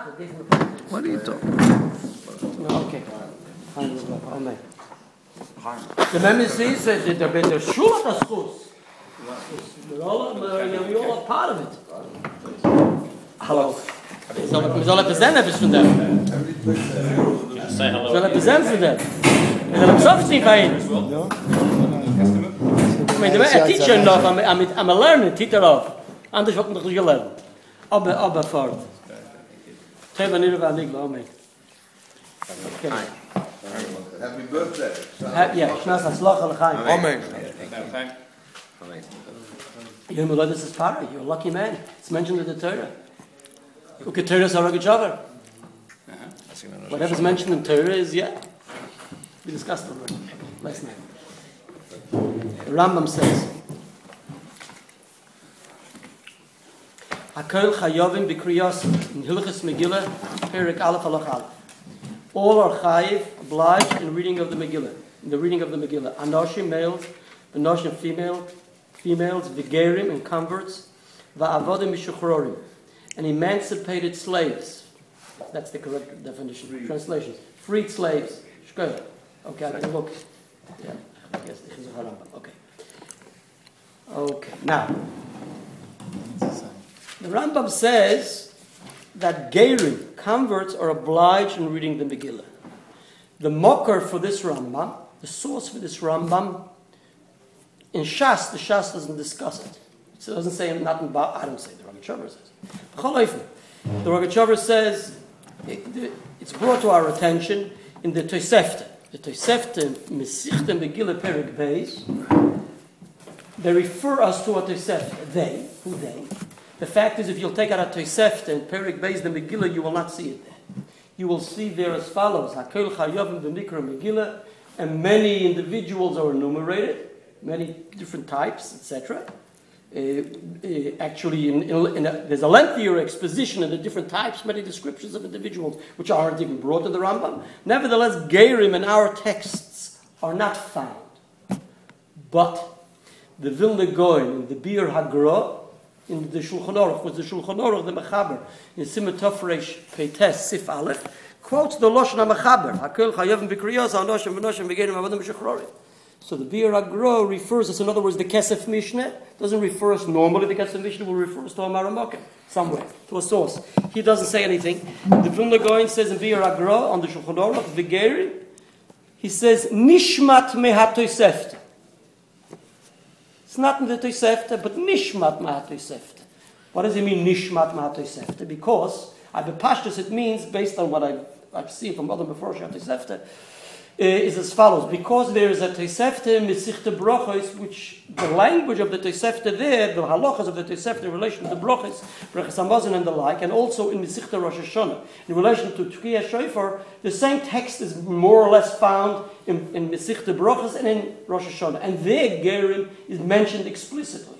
What are you talking about? Okay. The memory says that there's a shul at the school. We're roller, but all a part of it. Hello. We it? Ik zal het zelf even zien vandaag. Ik zal het zelf zien vandaag. Ik zal het zelf zien van je. Ik zal het a zien van je. Ik zal het zelf zien van je. Ik zal het zelf zien. Ik. Anders wil ik nog niet geleden. Abba, abba. Teva Nirva Nigla Omer. Happy birthday. Ha yeah, Shnas Hatzlacha L'chaim. Amen. Amen. Yom this is Parah. You're a lucky man. It's mentioned in the Torah. Okay, Torah is Harag Javar. Whatever's is mentioned in Torah is, yeah. We discussed already last night. Rambam says, Hakol b'kriyos in Hilchas Megillah, Perik Aleph Aleph. All are chayiv, obliged in reading of the Megillah, in the reading of the Megillah. Anoshim males, Anoshim female, females, Vigerim and converts, Va'avodim mishuchrorim, and emancipated slaves. That's the correct definition. Translation. Freed slaves. Okay, I can look. Yeah, I guess this is a Rambam. Okay. Okay, now. The Rambam says that Gerim, converts, are obliged in reading the Megillah. The mocker for this Rambam, the source for this Rambam, in Shas, the Shas doesn't discuss it. So it doesn't say nothing about, I don't say, the Rogachover says. The Rogachover says, it- it's brought to our attention in the Tosefta. The Tosefta, Mesichte Megillah Perik Beis, they refer us to a Tosefta. They, who they? The fact is, if you'll take out a Tosefta and Perik Beis, the Megillah, you will not see it there. You will see there as follows, Hakol Chayovim B'Mikra Megillah, and many individuals are enumerated, many different types, etc. Uh, uh, actually, in, in, in a, there's a lengthier exposition of the different types, many descriptions of individuals, which aren't even brought in the Rambam. Nevertheless, Gerim in our texts are not found. But the Vilna Gaon in the Biur HaGra, in the Shulchan Aruch, was the Shulchan Aruch, the Mechaber, in Simet Tofresh Peites Sif Aleph, quotes the Lashon HaMechaber, Hakol Chayavim B'Kriyos, Anoshim V'Noshim V'Gerim Avodim B'Shechrorim. So the Biur HaGra refers us, in other words, the Kesef Mishneh doesn't refer us normally. The Kesef Mishneh will refer us to a Maramokim somewhere, to a source. He doesn't say anything. The Vilna Gaon says in Biur HaGra on the Shulchan Aruch, V'Gerim, he says Nishmat Mehatoisefta. It's not Tosefta, but Nishmat Mehatoisefta. What does it mean, Nishmat Mehatoisefta? Because, I've Pashtus, it means, based on what I've, I've seen from other before Tosefta, uh, Uh, is as follows. Because there is a Tosefta Mesichte Brochos, which the language of the Tosefta there, the halachas of the Tosefta in relation to the Brochos, Hamazon and the like, and also in Mesichte Rosh Hashanah, in relation to Tkiyah Shofar, the same text is more or less found in, in Mesichte Brochos and in Rosh Hashanah. And there, Gerim is mentioned explicitly.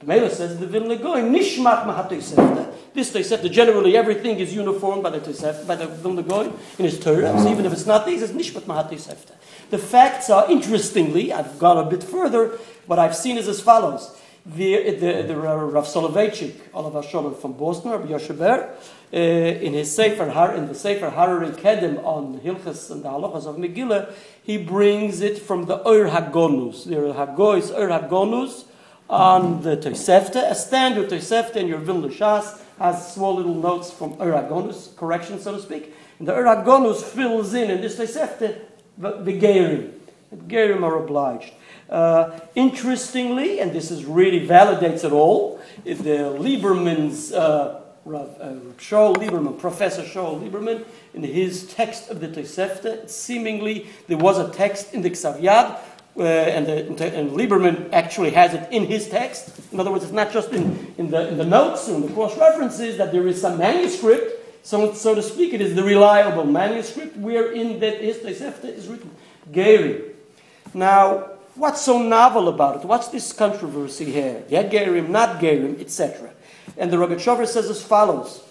The Mela says the Vilna Goy, Nishmat Mahatosefta. This Tosefta, generally everything is uniform by the Tosefta, by the Vilna Goy in his Torah. So even if it's not these, it's Nishmat Mahatosefta. The facts are, interestingly, I've gone a bit further, what I've seen is as follows. The, the, the Rav Soloveitchik, Olav Shalom from Boston, Rabbi Yosheber, uh, in his Sefer, Har, in the Sefer Harari Kedem on Hilchas and the Halachas of Megillah, he brings it from the Ur Hagonus. The Ur Hagois, Ur Hagonus, on the Tosefta, a standard Tosefta in your Vilna Shas has small little notes from Uragonus, correction so to speak. And the Uragonus fills in in this Tosefta the, the Gerim. The Gerim are obliged. Uh, interestingly, and this is really validates it all, the Lieberman's uh, Rav, uh, Shaul Lieberman, Professor Shaul Lieberman, in his text of the Tosefta, seemingly there was a text in the Ksav Yad uh, and, the, and Lieberman actually has it in his text. In other words, it's not just in, in, the, in the notes and the cross references that there is some manuscript, so, so to speak, it is the reliable manuscript wherein that his Tosefta is written. Gary. Now, what's so novel about it? What's this controversy here? Yeah, Gerim, not Gerim, etc. And the Rogachover says as follows.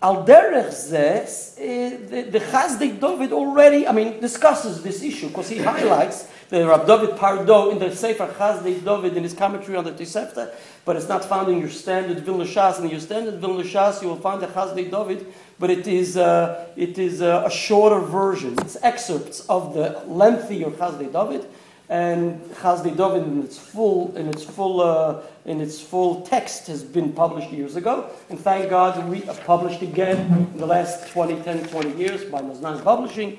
Al derech zes, eh, the, Chasdei David already, I mean, discusses this issue because he highlights the Rab David Pardo in the Sefer Chasdei David in his commentary on the Tosefta, but it's not found in your standard Vilna Shas. In your standard Vilna Shas, you will find the Chasdei David, but it is, uh, it is uh, a shorter version. It's excerpts of the lengthier Chazdei David and Chasdei David in its full in its full uh, in its full text has been published years ago, and thank God we have published again in the last 20, 10, 20 years by Maznan Publishing.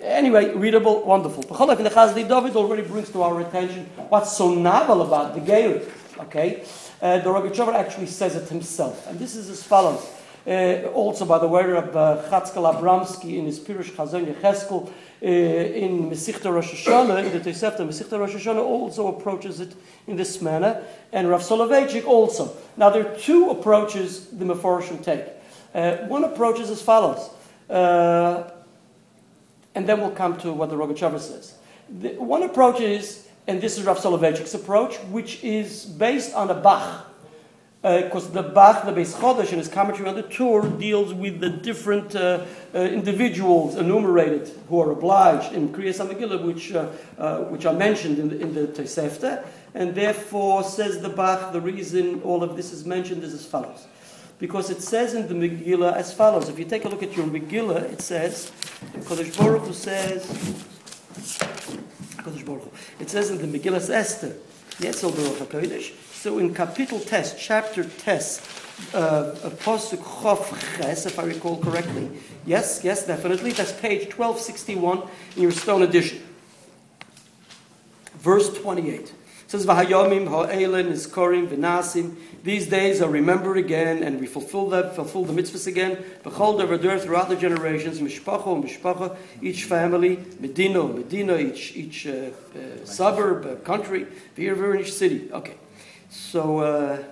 Anyway, readable, wonderful. The Chasdei David already brings to our attention what's so novel about the Geir. Okay, uh, the Rogachover actually says it himself, and this is as follows. Uh, also, by the way, of uh, Chatzkel Abramsky in his Pirush Chazon Yecheskel, uh, in Mesichta Rosh Hashanah, in the Tosefta Mesichta Rosh Hashanah also approaches it in this manner, and Rav Soloveitchik also. Now there are two approaches the Mephorshim take. Uh, one approach is as follows, uh, and then we'll come to what the Rogachover says. The, one approach is, and this is Rav Soloveitchik's approach, which is based on a Bach because uh, the Bach, the Beis Chodesh, in his commentary on the Tur, deals with the different uh, uh, individuals enumerated who are obliged in Kriyas Megillah, which, uh, uh, which are mentioned in the, in the Tosefta, and therefore, says the Bach, the reason all of this is mentioned is as follows. Because it says in the Megillah as follows. If you take a look at your Megillah, it says, Kodesh Baruch Hu says, Kodesh Baruch Hu, it says in the Megillah Esther, Yetzel Baruch HaKodesh, so in capital test, chapter test, uh, Pasuk Chof Ches, if I recall correctly. Yes, yes, definitely. That's page 1261 in your Stone edition. Verse 28. It says. These days are remembered again, and we fulfill them, fulfill the mitzvahs again. B'chol devadur throughout the generations, mishpacha, mishpacha, each family, medina, medina, each each uh, uh, suburb, uh, country, each city. Okay. So, uh,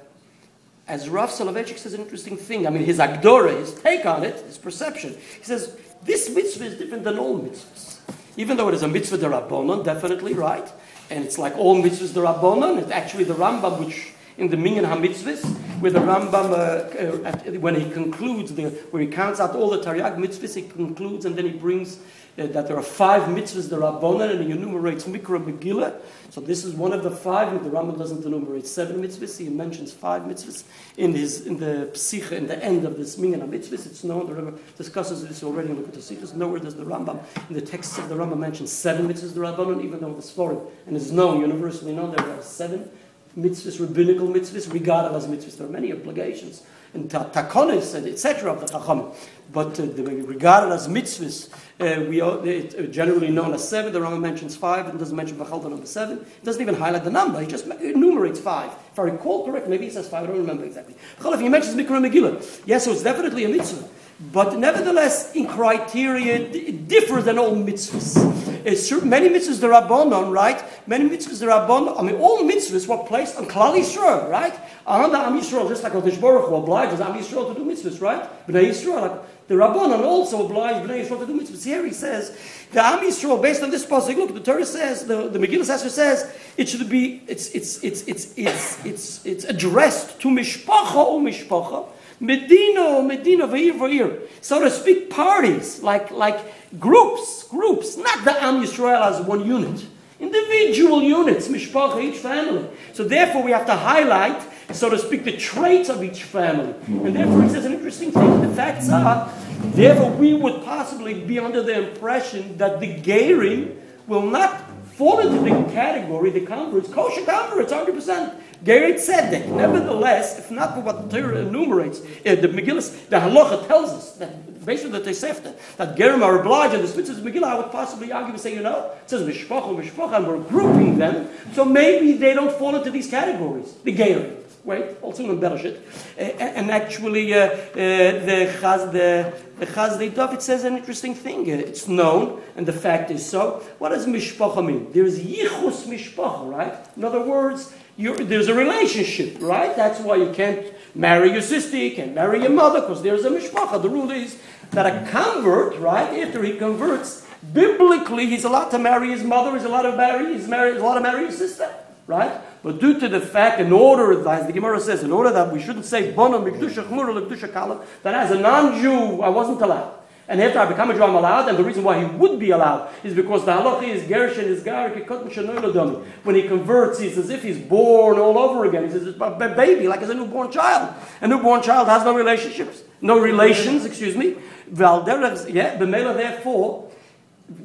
as Rav Soloveitchik says an interesting thing. I mean, his Agdora, his take on it, his perception. He says, this mitzvah is different than all mitzvahs. Even though it is a mitzvah derabbanon, definitely, right? And it's like all mitzvahs derabbanon. It's actually the Rambam, which in the Minyan HaMitzvahs, where the Rambam, uh, uh, when he concludes, the, where he counts out all the Taryag mitzvahs, he concludes and then he brings that there are five mitzvahs, the Rabbanan, and he enumerates Mikra Megillah. So this is one of the five, the Rambam doesn't enumerate seven mitzvahs. He mentions five mitzvahs in his in the Psicha, in the end of this Minyan mitzvahs. It's known, the Rambam discusses this already in the Psichas. Nowhere does the Rambam, in the texts of the Rambam, mention seven mitzvahs, the Rabbanan, even though it's foreign and it's known, universally known, there are seven mitzvahs, rabbinical mitzvahs, regarded as mitzvahs. There are many obligations and takonis and etc. of the chacham, but uh, regarded as mitzvahs, uh, we are uh, generally known as seven. The Rambam mentions five and doesn't mention Bachalta number seven. It doesn't even highlight the number. He just enumerates five. If I recall correctly, maybe he says five. I don't remember exactly. If he mentions Mikra Megillah, yes, so it's definitely a mitzvah. But nevertheless, in criteria, it differs than all mitzvahs. It's certain, many mitzvahs the Rabbanon, right? Many mitzvahs the Rabbanon, I mean, all mitzvahs were placed on Klal Yisrael, right? On the Am Yisrael, just like Kodesh Baruch Hu obliges Am Yisrael to do mitzvahs, right? Bnei Yisrael, like the Rabbanon also oblige Bnei Yisrael to do mitzvahs. Here he says, the Am Yisrael, based on this passage, look, the Torah says, the, the Megillah Esther says, it should be, it's, it's, it's, it's, it's, it's, it's addressed to Mishpacha or Mishpacha, Medina, or Medina, Va'ir, Va'ir. So to speak, parties, like, like groups, groups, not the Am Yisrael as one unit. Individual units, mishpacha, each family. So therefore we have to highlight, so to speak, the traits of each family. And therefore it says an interesting thing. The facts are, therefore we would possibly be under the impression that the Gerim will not fall into the category, the converts, kosher converts, 100%. Gerrit said that. Nevertheless, if not for what the Torah enumerates, uh, the Megillah, the Halacha tells us that based on the Tosefta, that Gerim are obliged and the Smitzvahs Megillah, I would possibly argue and say, you know, it says Mishpacha, Mishpacha, and we're grouping them, so maybe they don't fall into these categories. The Gerim. Wait, also in Bereshit. Uh, and actually, uh, uh, the Chaz, the, the Chasdei David says an interesting thing. Uh, it's known, and the fact is so. What does Mishpacha mean? There's Yichus Mishpacha, right? In other words, there's a relationship, right? That's why you can't marry your sister, you can't marry your mother, because there's a mishpacha. The rule is that a convert, right, after he converts, biblically he's allowed to marry his mother, he's allowed to marry, he's married, he's allowed to marry his sister, right? But due to the fact, in order, as the Gemara says, in order that we shouldn't say Bono that as a non-Jew I wasn't allowed. And after I become a Jew, I'm allowed, and the reason why he would be allowed is because the halacha is Gersh and is Garik When he converts, he's as if he's born all over again. He's a baby, like as a newborn child. A newborn child has no relationships, no relations, excuse me. Yeah, therefore,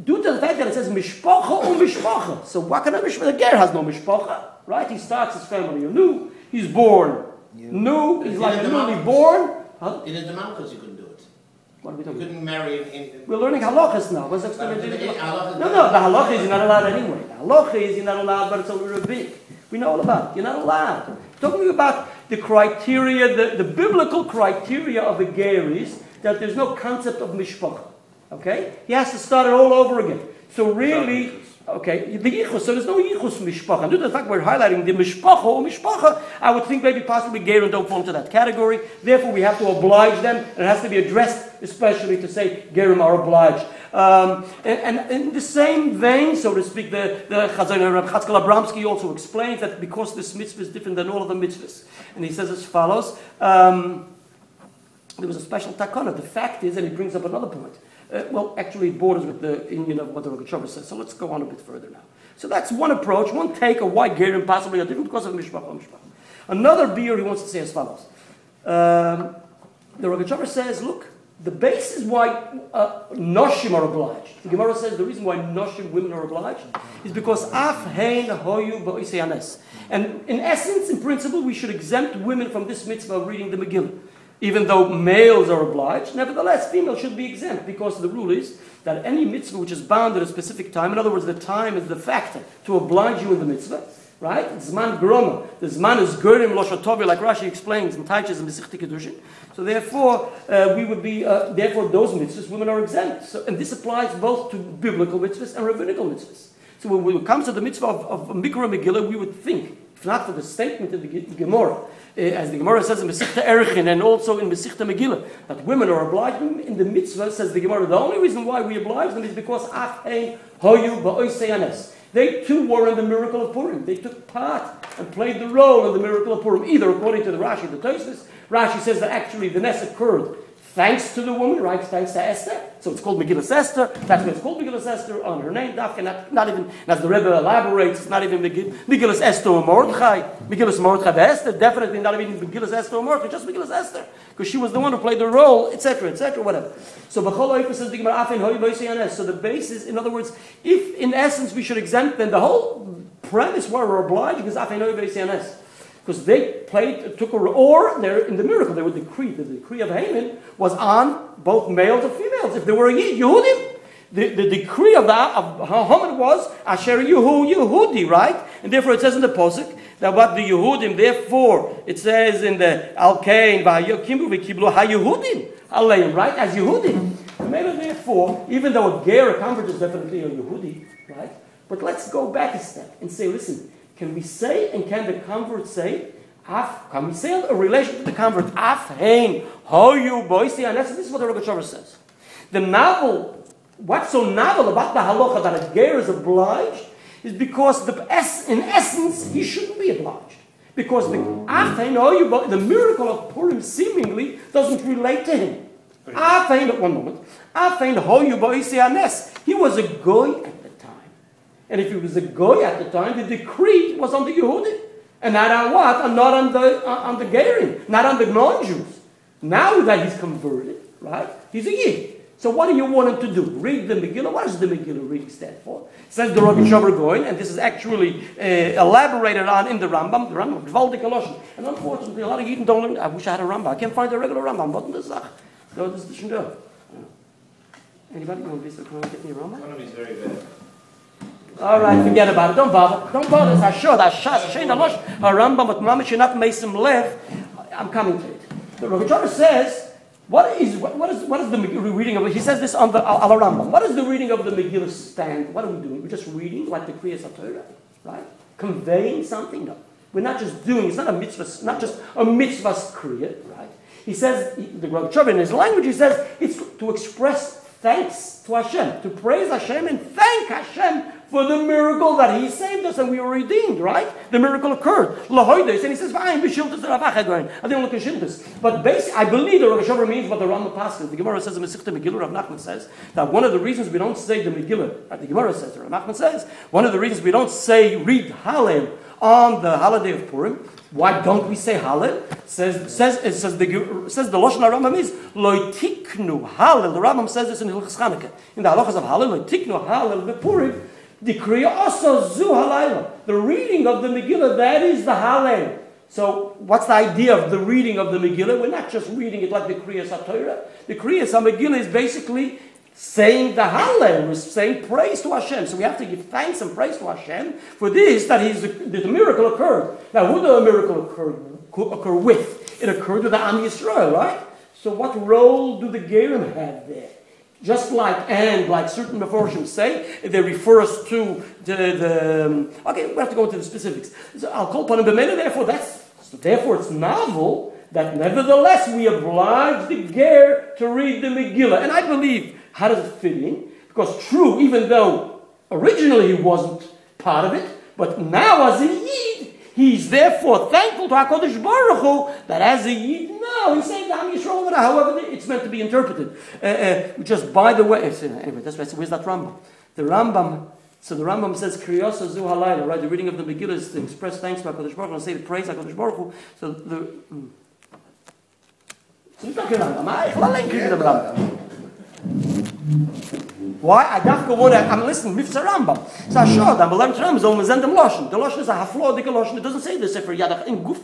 due to the fact that it says mishpacha or mishpacha. So what kind of mishpacha? The ger has no mishpacha, right? He starts his family anew. He's born new. He's like newly born. Huh? In the Damascus, you couldn't do it. What are we talking? You couldn't marry in. in We're learning halachas now. What's? Uh, no, no. The halacha is you're not allowed anyway. The halacha is you're not allowed, but it's a rabbinic. We know all about. It. You're not allowed. Talking about the criteria, the, the biblical criteria of a ger is that there's no concept of mishpacha. Okay? He has to start it all over again. So really, okay, the yichus, so there's no yichus mishpacha. Due to the fact we're highlighting the mishpacha or mishpacha, I would think maybe possibly Gerin don't fall into that category. Therefore, we have to oblige them, and it has to be addressed especially to say Gerim are obliged. Um, and, and, in the same vein, so to speak, the, the Chazon Rab Chatzkel Abramsky also explains that because this mitzvah is different than all of the mitzvahs. And he says as follows, um, there was a special takana. The fact is, and he brings up another point, uh, well, actually, it borders with the Indian of what the Rogatchover says. So let's go on a bit further now. So that's one approach, one take of why Gerim possibly are different because of Mishpach or. Another beer he wants to say as follows. Um, the Rogatchover says, look, the basis why uh, Noshim are obliged. The Gemara says the reason why Noshim, women are obliged, is because Af Hein Hoyu. And in essence, in principle, we should exempt women from this mitzvah of reading the Megillah even though males are obliged, nevertheless, females should be exempt because the rule is that any mitzvah which is bound at a specific time, in other words, the time is the factor to oblige you in the mitzvah, right? Zman groma. The zman is gurim loshotovi, like Rashi explains in Taiches and Besichte Kedushin. So therefore, uh, we would be, uh, therefore those mitzvahs, women are exempt. So, and this applies both to biblical mitzvahs and rabbinical mitzvahs. So when it comes to the mitzvah of, of Mikra Megillah, we would think, if not for the statement of the Gemara, Eh, as the Gemara says in Mesichta Erichin and also in Mesichta Megillah, that women are obliged in the mitzvah, says the Gemara. The only reason why we oblige them is because Achein Hoyu. They too were in the miracle of Purim. They took part and played the role in the miracle of Purim, either according to the Rashi, the Tosfos. Rashi says that actually the Ness occurred thanks to the woman, right? Thanks to Esther. So it's called Megillah Esther. That's why it's called Megillah Esther on her name. Not, not even, as the Rebbe elaborates, it's not even Megillah Esther or Mordechai. Megillah Mordechai Esther, definitely not even Megillah Esther or Mordechai, just Megillah Esther. Because she was the one who played the role, etc., etc., whatever. So says So the basis, in other words, if in essence we should exempt, then the whole premise why we're obliged is Afin Hoy because they played, took a, or they're in the miracle, they were decreed. The decree of Haman was on both males and females. If they were Yehudim, the, the decree of that of Haman was Asher Yehu Yehudi, right? And therefore it says in the posuk that what the Yehudim, therefore it says in the Al Kain V'Hayokimu V'Kiblu HaYehudim Aleim, right? As Yehudim. Maybe therefore, even though a Ger, a convert is definitely a Yehudi, right? But let's go back a step and say, listen, can we say, and can the convert say, Af, can we say a relation to the convert? Af hein, how you boisi, and this is what the Rogatchover says. The novel, what's so novel about the halacha that a ger is obliged is because the, in essence he shouldn't be obliged. Because the Afein, oh, you boy, the miracle of Purim seemingly doesn't relate to him. Afein, at one moment, Afein, ho you He was a goy and if he was a goy at the time, the decree was on the Yehudi. And not on what? And not on the, on the Gerim, not on the non-Jews. Now that he's converted, right, he's a Yid. So what do you want him to do? Read the Megillah? What does the Megillah reading stand for? It says the Rabbi Shavar Goin, and this is actually uh, elaborated on in the Rambam, the Rambam, Gvaldi Kaloshim. And unfortunately, a lot of Yidden don't learn. I wish I had a Rambam. I can't find a regular Rambam. What is that? No, this is the Anybody want to be so kind of get me a Rambam? One of these very bad. All right, forget about it. Don't bother. Don't bother. It's Hashod, Hashas, Shein Alosh, Harambam, but Mamish not Mesim Lev. I'm coming to it. The Rogatchover says, what is, what, is, what is the reading of it? He says this on the Al Rambam. What is the reading of the Megillah stand? What are we doing? We're just reading like the Kriyas Torah, right? Conveying something? No. We're not just doing, it's not a mitzvah, not just a mitzvah's kriya, right? He says, the Rogatchover in his language, he says it's to express thanks to Hashem, to praise Hashem and thank Hashem for the miracle that He saved us and we were redeemed, right? The miracle occurred. Lahoides, and he says. I didn't look at. But basically, I believe the Rosh Hashanah means what the Rambam passes. The Gemara says, the Masechta Megillah, Rav Nachman says, that one of the reasons we don't say the Megillah, the Gemara says, Rav Nachman says, one of the reasons we don't say, read Hallel on the holiday of Purim, why don't we say Hallel? Says says says the says the Lashon Rambam is loitiknu Hallel. The Rambam says this in Hilchas Chanukah. In the halachas of Hallel, loitiknu Hallel Purim. The Kriya also zu halayla. The reading of the Megillah, that is the Hallel. So, what's the idea of the reading of the Megillah? We're not just reading it like the Kriya Satorah. The Kriya Megillah is basically saying the Hallel, saying praise to Hashem. So we have to give thanks and praise to Hashem for this, that, he's, that the miracle occurred. Now, who the miracle occur, occur with? It occurred with the Am Yisrael, right? So what role do the Gerim have there? Just like and like certain Meforshim say, they refer us to the, the um, okay, we have to go into the specifics. So I'll call upon him therefore that's so therefore it's novel that nevertheless we oblige the Ger to read the Megillah. And I believe, how does it fit in? Because true, even though originally he wasn't part of it, but now as a Yid, he's therefore thankful to HaKadosh Baruch Hu that as a Yid now he's saying Am Yisrael, however it's meant to be interpreted. Uh, uh, just by the way, anyway, that's where's that Rambam? The Rambam so the Rambam says, Kriyosa zu halayla, right? The reading of the Megillah is to express thanks to HaKadosh Baruch Hu and say the praise HaKadosh Baruch Hu. So the... Mm. Why? I dafka to, I'm listening, Mifza Rambam. So I showed, I'm learning Rambam, so I'm sending Loshen. The Loshen is a haflodik Loshen. It doesn't say the Sefer Yadach in Guf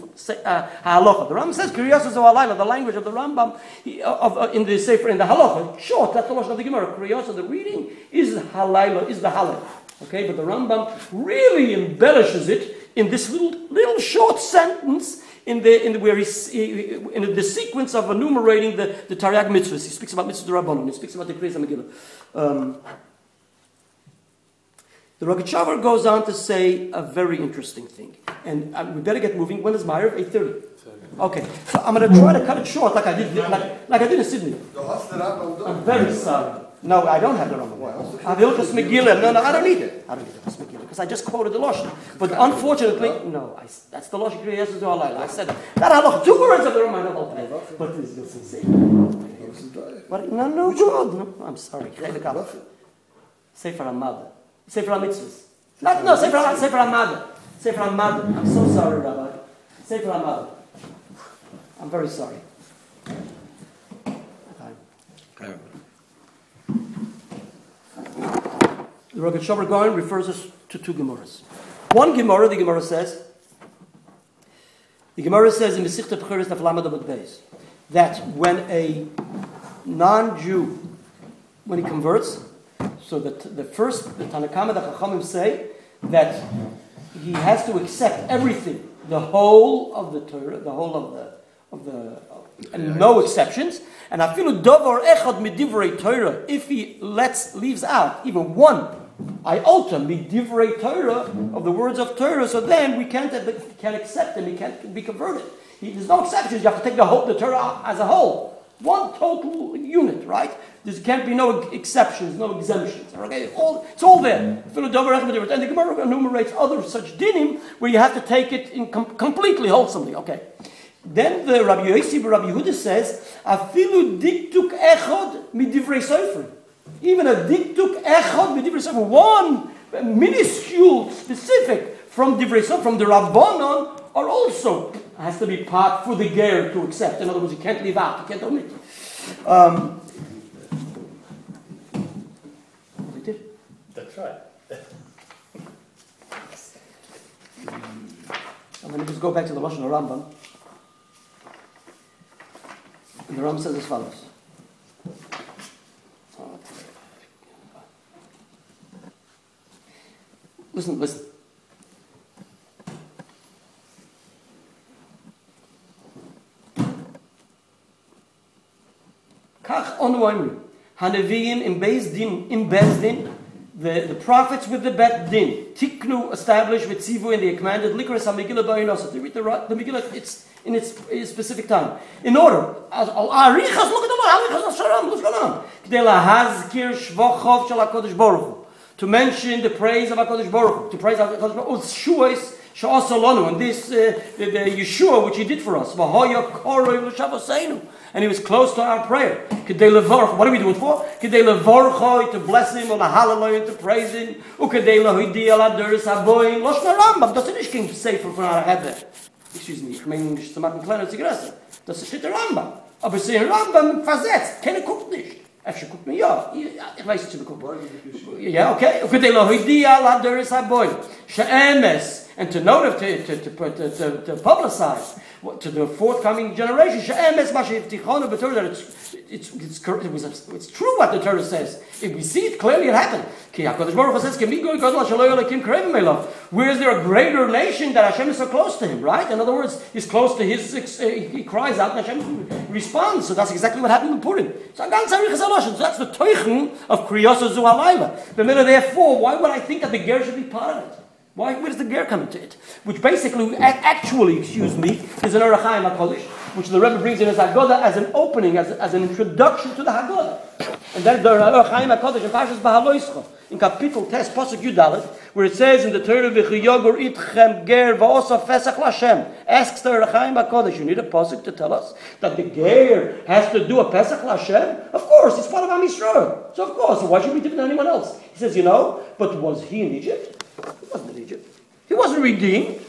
uh, HaHalacha. The Rambam says, Kriyasa Zohalayla, the language of the Rambam of, uh, in the Sefer, in the Halacha. Short, that's the Loshen of the Gemara. Kriyasa, the reading, is Halayla, is the Halal. Okay, but the Rambam really embellishes it in this little, little short sentence in the, in the, where he's, in the sequence of enumerating the, the Tariag mitzvahs. He speaks about mitzvah Rabbanon, he speaks about the Kriyas Megillah. Um, the Rogachover goes on to say a very interesting thing. And uh, we better get moving. When is Meyer? 8.30. Okay, so I'm going to try to cut it short like I did, like, like I did in Sydney. I'm very sorry. No, I don't have the Rambam. I have Hilchas Megillah. No, no, I don't need it. I don't need Hilchas Megillah because I just quoted the Lashon. But unfortunately, no, I, that's the Lashon Kriyas to Allah. I said that. That halach, two words of the Rambam. not But this is insane. But no, no, good. No, I'm sorry. Sefer Hamad. Sefer HaMitzvahs. No, no, Sefer Sefer Hamad. Sefer Hamad. I'm so sorry, Rabbi. Sefer Hamad. I'm very sorry. Okay. The Rogat Gaon refers us to two Gemaras. One Gemara, the Gemara says, the Gemara says in Mesichta Pcheres Taflamad Beis that when a non-Jew, when he converts, so that the first, the Tanna Kamma, the Chachamim say that he has to accept everything, the whole of the Torah, the whole of the, of the, and no exceptions. And afilu davar echad midivrei Torah, if he lets, leaves out even one iota midivrei Torah of the words of Torah, so then we can't, can't accept them. he can't be converted. He, there's no exceptions, you have to take the whole, the Torah as a whole. One total unit, right? There can't be no exceptions, no exemptions. Okay, all, it's all there. And the Gemara enumerates other such dinim where you have to take it in com- completely wholesomely. Okay. Then the Rabbi Yossi Rabbi Yehuda says, "Afilu diktuk echod midivrei sofer." Even a diktuk midivrei sofer, one minuscule, specific from divrei from the Rabbanon, are also has to be part for the ger to accept. In other words, you can't leave out, you can't omit. Um, That's right. I'm going to just go back to the Russian Rambam. And the Ram says as follows. Listen, listen. Kach onu Hanavim in Beis Din, in Beis Din, the, the prophets with the Bet Din, Tiknu established with Tzivu and they commanded Likras HaMegillah Ba'inos. They read the, the Megillah, it's in its, its specific time. In order, as al arichas, look at the arichas sharam, what's going on? K'dei lahazkir shvochov shel HaKadosh Baruch Hu. To mention the praise of HaKadosh Baruch to praise HaKadosh Baruch Hu, shuas sha'asalonu, and this, uh, the, the Yeshua which he did for us, v'hoya koroi l'shavaseinu, and he was close to our prayer. K'dei levorch, what do we do it for? K'dei levorchoi, to bless him, or hallelujah, to praise him, lahidi ala deris haboim, losh na Rambam, das ist nicht kein Sefer von einer Hebbe. Excuse me, ich meine nicht zu machen kleiner Zigarette. Das ist nicht der Rambam. Aber sie in Rambam versetzt, keiner guckt nicht. Ach, שקוק מי ja. איך weiß zu bekommen. Ja, okay. Und der Lohid die Allah der ist. Shames and to note to to to to, to publicize to the forthcoming generation. That it's, it's, it's, it was, it's true what the Torah says. If we see it clearly, it happened. Where is there a greater nation that Hashem is so close to him, right? In other words, he's close to his, uh, he cries out and Hashem responds. So that's exactly what happened in Purim. So that's the Teuchen of Kriyos Zuhalayla. Therefore, why would I think that the Ger should be part of it? Why, where does the ger come into it? Which basically, actually, excuse me, is an Ohr HaChaim HaKodesh, which the Rebbe brings in as Haggadah as an opening, as, as an introduction to the Haggadah. And then the Ohr HaChaim HaKodesh in Parshas Bahaloischa, in Kapitel Tes, Pasuk Yudalit, where it says in the Torah, V'chiyogur itchem ger v'osa fesach Lashem, asks the Ohr HaChaim HaKodesh, you need a Pasuk to tell us that the ger has to do a Pesach Lashem? Of course, it's part of Am Yisrael. So of course, why should we different than anyone else? He says, you know, but was he in Egypt? He wasn't in Egypt. He wasn't redeemed.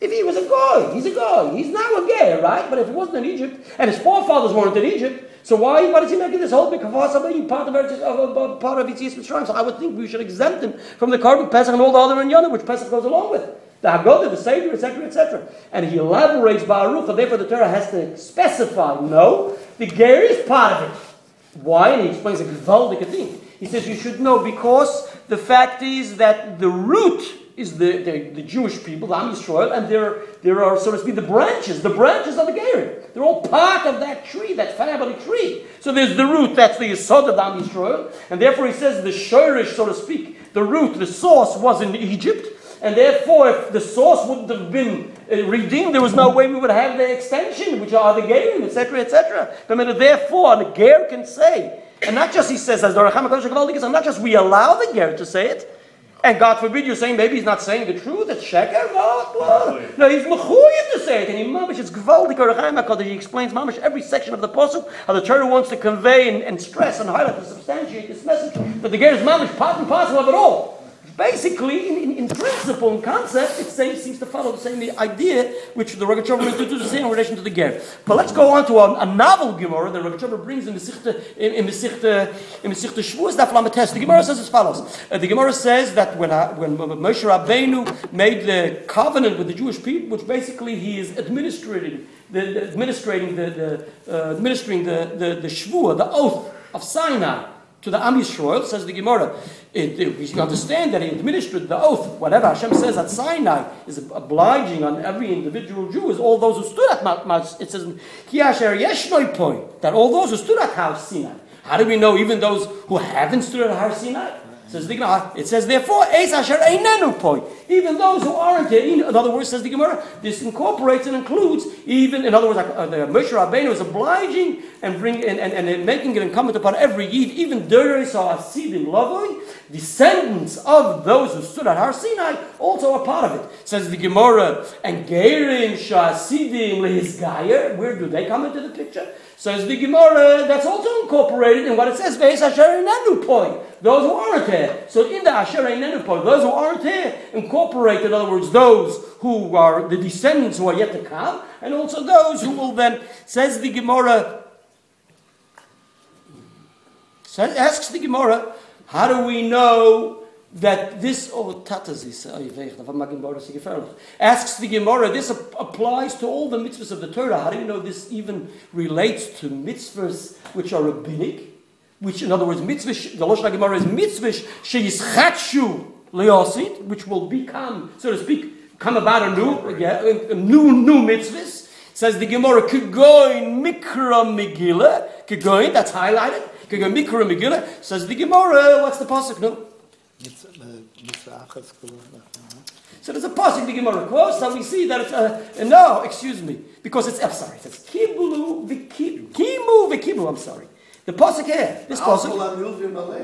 If he was a guy, he's a guy. He's now a gay, right? But if he wasn't in Egypt, and his forefathers weren't in Egypt, so why, why does he make this whole big kavasa being part of, of, of, uh, uh, uh, part of Yetzias Mitzrayim? So I would think we should exempt him from the korban Pesach and all the other inyana which Pesach goes along with. The Haggadah, the Savior, etc., etc. And he elaborates Baruch, and therefore the Torah has to specify, no, the Ger is part of it. Why? And he explains a gewaldige thing. He says you should know because the fact is that the root is the, the, the Jewish people, the Am Yisrael, and there, there are, so to speak, the branches, the branches of the Gerim. They're all part of that tree, that family tree. So there's the root, that's the Yisod of the Am Yisrael, and therefore he says the Shurish, so to speak, the root, the source was in Egypt, and therefore if the source wouldn't have been uh, redeemed, there was no way we would have the extension, which are the Gerim, etc., etc. Therefore, the Ger can say, and not just he says, as the Racham not just we allow the Ger to say it, and God forbid you're saying maybe he's not saying the truth, it's sheker, no, no, he's mechuyim to say it, and he mamish, it's gvaldik he explains mamish every section of the Pasuk, how the Torah wants to convey and, and stress and highlight and substantiate this message, but the Ger is mamish part and parcel of it all. Basically, in, in, in, principle and concept, it same, seems to follow the same idea which the Rogatchover is to say in relation to the Ger. But let's go on to a, a novel Gemara that Rogatchover brings in Mesichte in, Mesichte Shavuos Daf Lametes. The Gemara says as follows: uh, The Gemara says that when uh, when Moshe Rabbeinu made the covenant with the Jewish people, which basically he is administrating the, the the, the uh, administering the the, the the oath of Sinai to the Am Yisrael, says the Gemara. It, it, we understand that he administered the oath. Whatever Hashem says at Sinai is obliging on every individual Jew, is all those who stood at Mount, Mount it says, that all those who stood at Har Sinai. How do we know even those who haven't stood at Har Sinai? It Says. It says therefore, Eis Asher Einenu point. Even those who aren't. In other words, says the Gemara, this incorporates and includes even. In other words, uh, the Moshe Rabbeinu is obliging and bring and, and, and making it incumbent upon every Yid, even Deres Asidim Lavoi, descendants of those who stood at Har Sinai, also are part of it. Says the Gemara, and Gerim Shasidim Lehisgayer. Where do they come into the picture? Says the Gemara, that's also incorporated in what it says, Veis Asher Nenu point. Those who aren't here. So in the Asher Nenu point, those who aren't here, incorporate, in other words, those who are the descendants who are yet to come, and also those who will then, says the Gemara, says, asks the Gemara, how do we know that this oh tatazis oh, asks the Gemara this applies to all the mitzvahs of the Torah. How do you know this even relates to mitzvahs which are rabbinic? Which, in other words, mitzvah the Lashon Gemara is mitzvahs sheyischatchu leosit, which will become, so to speak, come about a new, yeah, a new new mitzvahs. Says the Gemara, kegoin mikra megillah, kegoin that's highlighted. Kegoin mikra megillah. Says the Gemara, what's the pasuk? No. So there's a passage the Gemara quotes that we see that it's uh, no, excuse me, because it's I'm sorry, it says kibulu v'kimu v'kimu. I'm sorry. The pasuk here, this pasuk.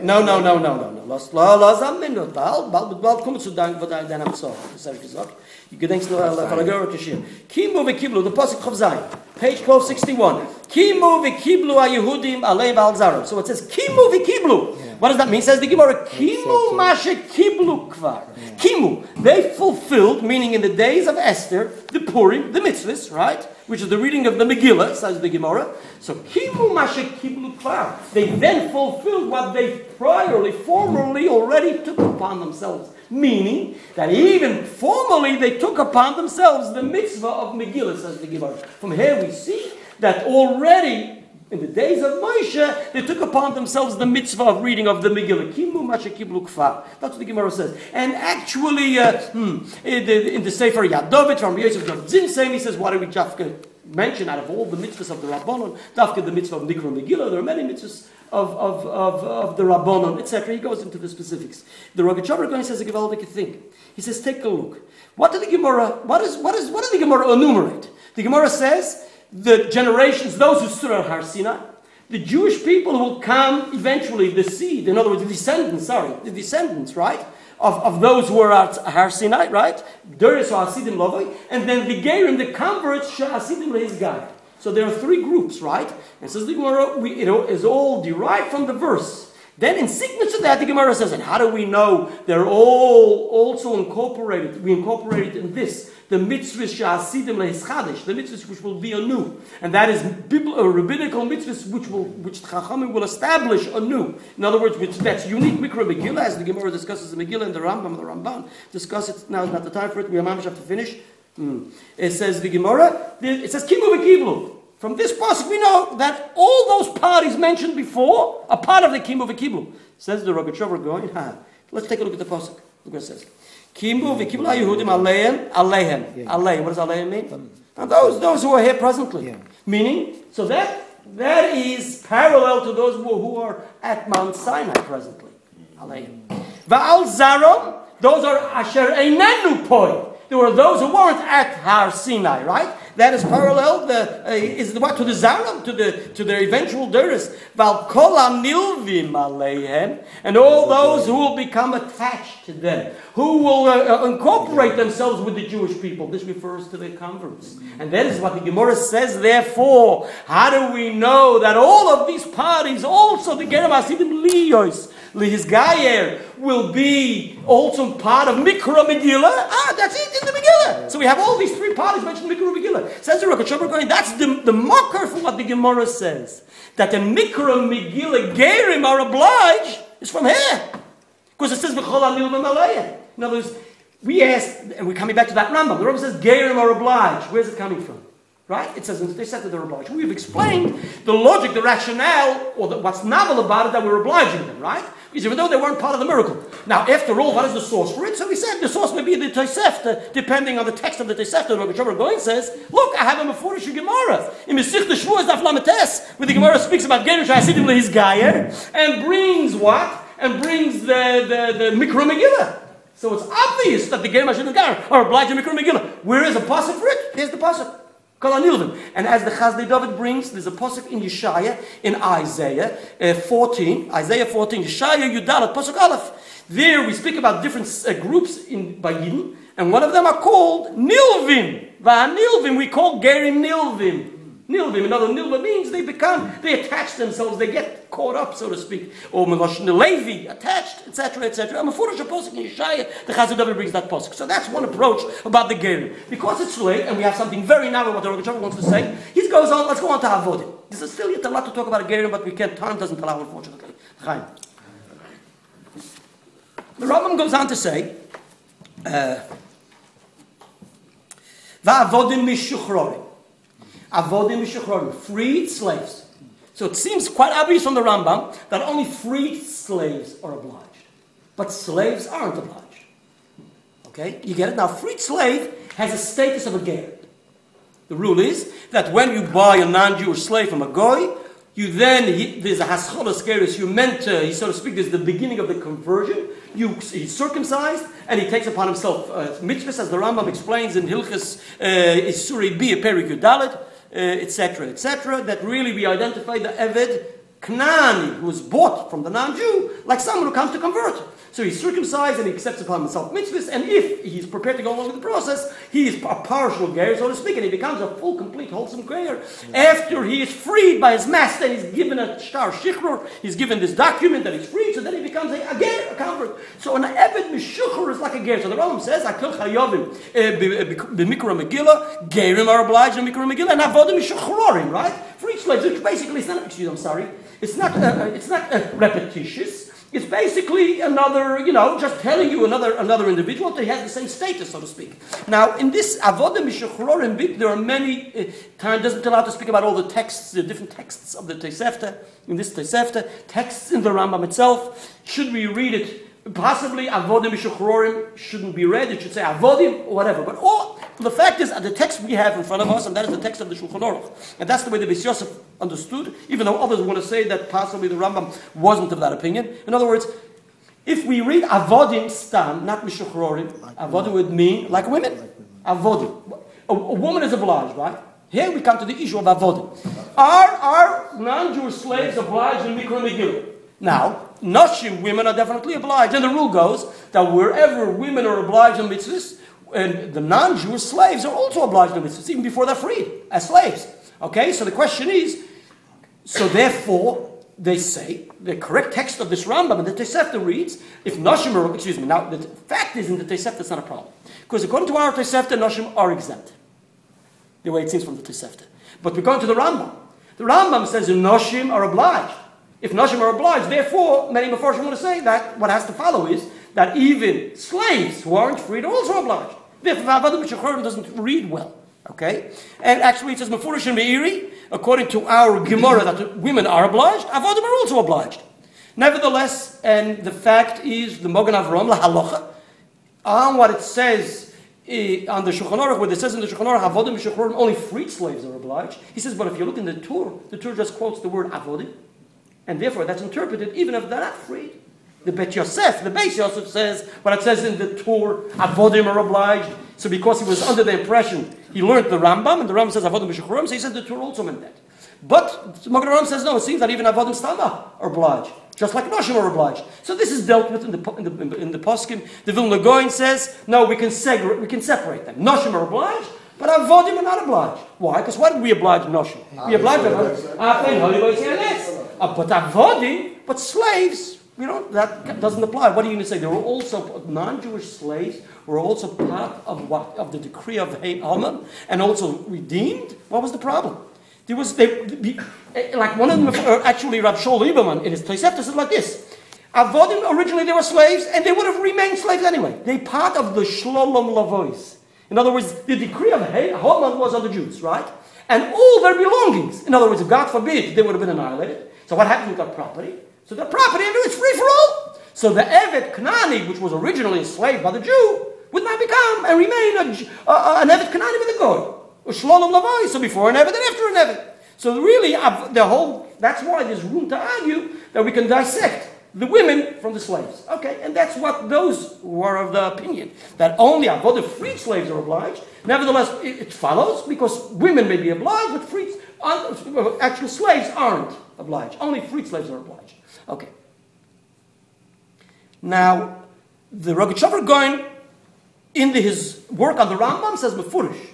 No, no, no, no, no, no. Lass, lass am minut. Bald, bald, bald kommt zu dein, was dein am so. Das habe ich gesagt. You gedenkst nur an der Gehör geschehen. Kimu v'kiblu, the pasuk of Zayin, page 1261. Kimu v'kiblu a Yehudim alei ba'al So it says kimu v'kiblu. What does that mean? Says the Gemara, Kimu uh, Masha Kiblu Kvar. Kimu. They fulfilled, meaning in the days of Esther, the Purim, the mitzvahs, right? Which is the reading of the Megillah, says the Gemara. So Kimu Masha Kiblu Kvar. They then fulfilled what they priorly, formerly already took upon themselves. Meaning that even formally they took upon themselves the mitzvah of Megillah, says the Gemara. From here we see that already in the days of Moshe, they took upon themselves the mitzvah of reading of the Megillah. That's what the Gemara says. And actually, uh, hmm, in, the, in the Sefer Yadovit from Yosef Zinsem, he says, why do we Jafka mention out of all the mitzvahs of the Rabbanon, Dafka the mitzvah of Mikra Megillah, there are many mitzvahs of, of, of, of the Rabbanon, etc. He goes into the specifics. The Rogachover Gaon says a gewaldige thing. He says, take a look. What did the Gemara, what, is, what, is, what did the Gemara enumerate? The Gemara says, the generations, those who stood on Har Sinai, the Jewish people who will come eventually, the seed, in other words, the descendants, sorry, the descendants, right, of, of those who were at Har Sinai, right? And then the Gerim, the converts, Hasidim Leis guide. So there are three groups, right? And says the Gemara, we, it is all derived from the verse. Then in to that, the Gemara says, and how do we know they're all also incorporated? We incorporated in this the mitzvahs sha'asidim lehischadish, the mitzvahs which will be anew, and that is biblical, uh, rabbinical mitzvahs which will which Chachamim will establish anew. In other words, which that's unique mikra Megillah, as the Gemara discusses the Megillah and the Rambam, the Ramban discuss it. Now is not the time for it. We have to finish. Mm. It says the Gemara. It says kimu v'kiblu. From this passage, we know that all those parties mentioned before are part of the kimu v'kiblu. Says the Rogachover Gaon. Let's take a look at the pasuk. Look what it says. Kimbu v'kibla Yehudim aleihem, aleihem. Aleim, what does aleihem mean? Now those, those who are here presently. Yeah. Meaning, so that, that is parallel to those who, who are at Mount Sinai presently. Aleim. Va'al zarom, those are asher einenu poi. There were those who weren't at Har Sinai, right? That is parallel. The, uh, is the what to the Zaram to the to their eventual Duris. Val kol nilvim aleihem, and all those who will become attached to them, who will uh, uh, incorporate themselves with the Jewish people. This refers to the converts, and that is what the Gemara says. Therefore, how do we know that all of these parties, also the Gerim Hasidim Liyos, his Gayer will be also part of Mikra Megillah. Ah, that's it in the Megillah. So we have all these three parties mentioned in Mikra Megillah. Says the going, that's the, the marker for what the Gemara says. That the Mikra Megillah Gerim are obliged is from here. Because it says, In other words, we asked, and we're coming back to that Rambam. The Rambam says, Gerim are obliged. Where's it coming from? Right? It says they said that they're obliged. We've explained the logic, the rationale, or the, what's novel about it that we're obliging them, right? Because even though they weren't part of the miracle. Now, after all, what is the source for it? So we said the source may be the Tosefta, depending on the text of the Tosefta. The Rabbi Goin says, look, I have a Mefurish Gemara. In Mesich the Shvuah Daf Lamates, where the Gemara speaks about Gerish Hasidim his Gayer, and brings what? And brings the, the, the Mikra Megillah. So it's obvious that the Gerish Hasidim Gayer are obliged to Mikra Megillah. Where is the pasuk for it? Here's the pasuk. And as the Chasdei David brings, there's a posuk in Yeshaya, in Isaiah uh, 14, Isaiah 14, Yeshaya Yudalat, posuk Aleph. There we speak about different uh, groups in by and one of them are called Nilvim. Nilvim, we call Gerim Nilvim. Nilvim, another nilva means they become, they attach themselves, they get caught up, so to speak. Or Melosh Levi, attached, etc., etc. I'm a foolish posuk in Yeshaya, the Chazal brings that posuk. So that's one approach about the Gerim. Because it's late, and we have something very narrow what the Rogachover wants to say, he goes on, let's go on to Avodim. This is still yet a lot to talk about Gerim, but we can't, time doesn't allow, unfortunately. Chaim. The Rambam goes on to say, uh, Va'avodim mishuchrorim. Avodim Mishachrorim, freed slaves. So it seems quite obvious from the Rambam that only freed slaves are obliged. But slaves aren't obliged. Okay? You get it? Now, freed slave has a status of a ger. The rule is that when you buy a non-Jewish slave from a goy, you then, there's a hascholas geris, you meant to, so to speak, there's the beginning of the conversion. you, he's circumcised, and he takes upon himself uh, mitzvahs, as the Rambam explains in Hilchas uh, Isuri B, Perikud Dalit, etc., etc., that really we identify the Eved Knani, who was bought from the non-Jew, like someone who comes to convert. So he's circumcised and he accepts upon himself mitzvahs, and if he's prepared to go along with the process, he is a partial ger, so to speak, and he becomes a full, complete, wholesome ger. After he is freed by his master, and he's given a shtar shichrur, he's given this document that he's freed, so then he becomes a, a ger, a convert. So an ebed mishuchur is like a ger. So the Rambam says, "Akil chayovim eh, b'mikra megillah, gerim are obliged in mikra megillah, and avodim mishuchrorim, right? For each slave, which basically is not, excuse, I'm sorry, it's not, uh, uh it's not uh, repetitious. It's basically another, you know, just telling you another another individual that has the same status, so to speak. Now, in this Avodah Mishachrorim bit, there are many, uh, time doesn't allow to speak about all the texts, the different texts of the Tosefta, in this Tosefta, texts in the Rambam itself. Should we read it Possibly avodim mishachrorim shouldn't be read. It should say avodim whatever. But all the fact is, the text we have in front of us, and that is the text of the Shulchan Aruch, and that's the way the Beis Yosef understood. Even though others want to say that possibly the Rambam wasn't of that opinion. In other words, if we read avodim stam, not mishachrorim, avodim would mean like women. Avodim. A, a woman is obliged, right? Here we come to the issue of avodim. Are are non-Jewish slaves obliged in Mikra Megillah? Now, Nashim, women are definitely obliged. And the rule goes that wherever women are obliged in mitzvahs, and the non-Jewish slaves are also obliged to mitzvahs, even before they're freed as slaves. Okay, so the question is, so therefore, they say, the correct text of this Rambam and the Tosefta reads, if Nashim are, excuse me, now the fact is in the Tosefta it's not a problem. Because according to our Tosefta, Nashim are exempt. The way it seems from the Tosefta. But we're going to the Rambam. The Rambam says Nashim are obliged. If Nashim are obliged, therefore, many Mepharshim want to say that what has to follow is that even slaves who aren't freed are also obliged. Therefore, Avodah doesn't read well. Okay? And actually, it says Mefurish and Meiri, according to our Gemara, that women are obliged, Avodim are also obliged. Nevertheless, and the fact is, the Magen Avraham, La Halacha, on what it says uh, on the Shulchan Aruch, where it says in the Shulchan Aruch, Avodim only freed slaves are obliged. He says, but if you look in the Torah, the Torah just quotes the word Avodim. And therefore, that's interpreted even if they're not freed. The Bet Yosef, the Beis Yosef says, what it says in the Torah, Avodim are obliged. So because he was under the impression, he learned the Rambam, and the Rambam says Avodim B'Shachrorim, so he said the Torah also meant that. But Magen Ram says no, it seems that even Avodim Stama are obliged. Just like Noshim are obliged. So this is dealt with in the in the, in the Poskim. The Vilna Gaon says no, we can segregate, we can separate them. Noshim are obliged, but Avodim are not obliged. Why? Because why did we oblige Noshim? We oblige them. Uh, but avodim, but slaves, you know, that doesn't apply. What are you going to say? There were also non-Jewish slaves who were also part of what of the decree of Haman and also redeemed. What was the problem? There was they, eh, like one of them uh, actually Rav Shaul Lieberman in his Tosefta said like this. Avodim originally they were slaves and they would have remained slaves anyway. They part of the Shlolom Lavois. In other words, the decree of Haman was on the Jews, right? And all their belongings. In other words, God forbid they would have been annihilated. So what happens with that property? So the property is free for all. So the Evet Kanani, which was originally enslaved by the Jew, would now become and remain a, a, an Evet Kanani with a Lavai, so before an Evet and after an Evet. So really, the whole, that's why there's room to argue that we can dissect the women from the slaves. Okay, and that's what those were of the opinion that only the freed slaves are obliged. Nevertheless, it, it follows because women may be obliged, but freed, uh, actual slaves aren't obliged. Only freed slaves are obliged. Okay. Now, the Rogachover Gaon in his work on the Rambam says Mefurish.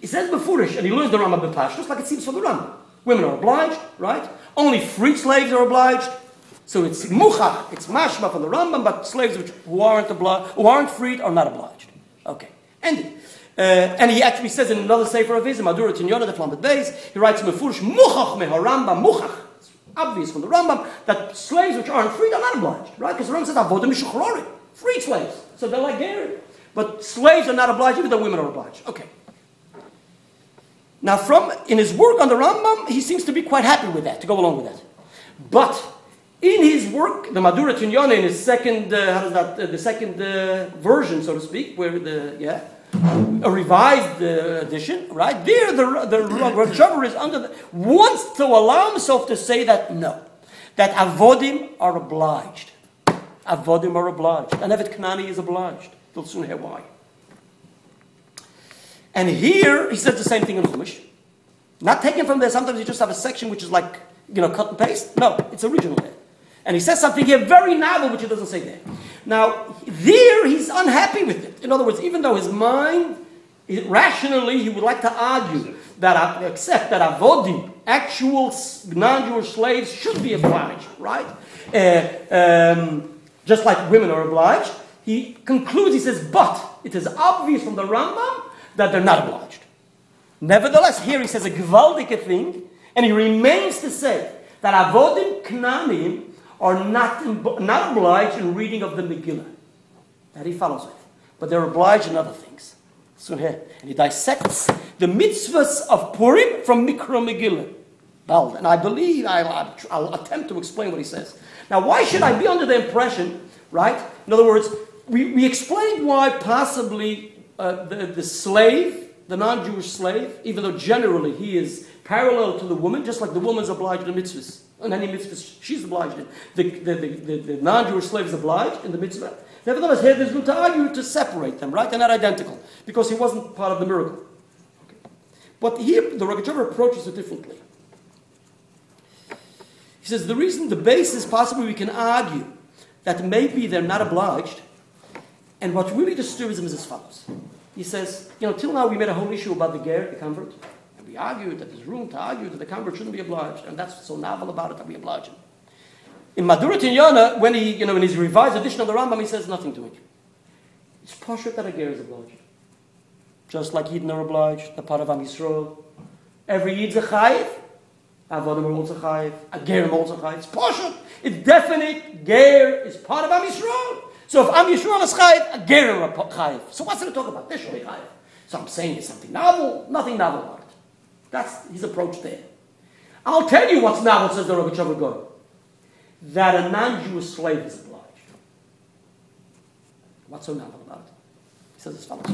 He says Mefurish, and he learns the Rambam Bepashtus like it seems from the Rambam. Women are obliged, right? Only freed slaves are obliged. So it's muchach, it's mashma from the Rambam, but slaves which, who aren't obliged, who aren't freed are not obliged. Okay. Uh, and he actually says in another sefer of his, in Madura Tinyona, the Flamet Beis, he writes, Mefurish muchach meha Rambam, muchach. Obvious from the Rambam that slaves which aren't freed are not obliged, right? Because the Rambam says, avodim mishuchrorim, freed slaves. So they're like Gary. But slaves are not obliged, even though women are obliged. Okay. Now, from in his work on the Rambam, he seems to be quite happy with that, to go along with that. But in his work, the Madura Tinyona, in his second, uh, how does that, uh, the second uh, version, so to speak, where the, yeah, a revised uh, edition, right? There, the, the Rav is under the, wants to allow himself to say that no, that avodim are obliged. Avodim are obliged. And Evet Kanani is obliged. You'll soon hear why. And here, he says the same thing in Chumash. Not taken from there. Sometimes you just have a section which is like, you know, cut and paste. No, it's original there. And he says something here very novel, which he doesn't say there. Now, there he's unhappy with it. In other words, even though his mind, rationally, he would like to argue that, accept that avodim, actual non-Jewish slaves, should be obliged, right? Uh, um, just like women are obliged. He concludes, he says, but it is obvious from the Rambam that they're not obliged. Nevertheless, here he says a gewaldige thing, and he remains to say that avodim knanim are not, not obliged in reading of the Megillah. That he follows with. But they're obliged in other things. So here, and he dissects the mitzvahs of Purim from Mikra Megillah. And I believe I'll, I'll attempt to explain what he says. Now, why should I be under the impression, right? In other words, we, we explained why possibly uh, the, the slave, the non Jewish slave, even though generally he is parallel to the woman, just like the woman's obliged in mitzvahs. In any mitzvahs, she's obliged in. The, the, the, the, the non Jewish slave is obliged in the mitzvah. Nevertheless, here there's room to argue to separate them, right? They're not identical because he wasn't part of the miracle. Okay. But here, the Rogachover approaches it differently. He says the reason, the basis, possibly we can argue that maybe they're not obliged, and what really disturbs him is as follows. He says, you know, till now we made a whole issue about the ger, the convert, we argued that there's room to argue that the convert shouldn't be obliged, and that's so novel about it that we oblige him. In Madura Tinyana, when he, you know, in his revised edition of the Rambam, he says nothing to it. It's poshut that a ger is obliged. Just like Yidden are obliged, the part of Am Yisrael. Every Yid's a chayiv, Avodim are also chayiv, a ger also chayiv. It's poshut. It's definite. Ger is part of Am Yisrael. So if Am Yisrael is chayiv, a ger are chayiv. So what's there to talk about? They're surely chayiv. So I'm saying it's something novel, nothing novel. That's his approach there. I'll tell you what's novel, says the Rogachover Goy that a non-Jewish slave is obliged. What's so novel about it? He says as follows.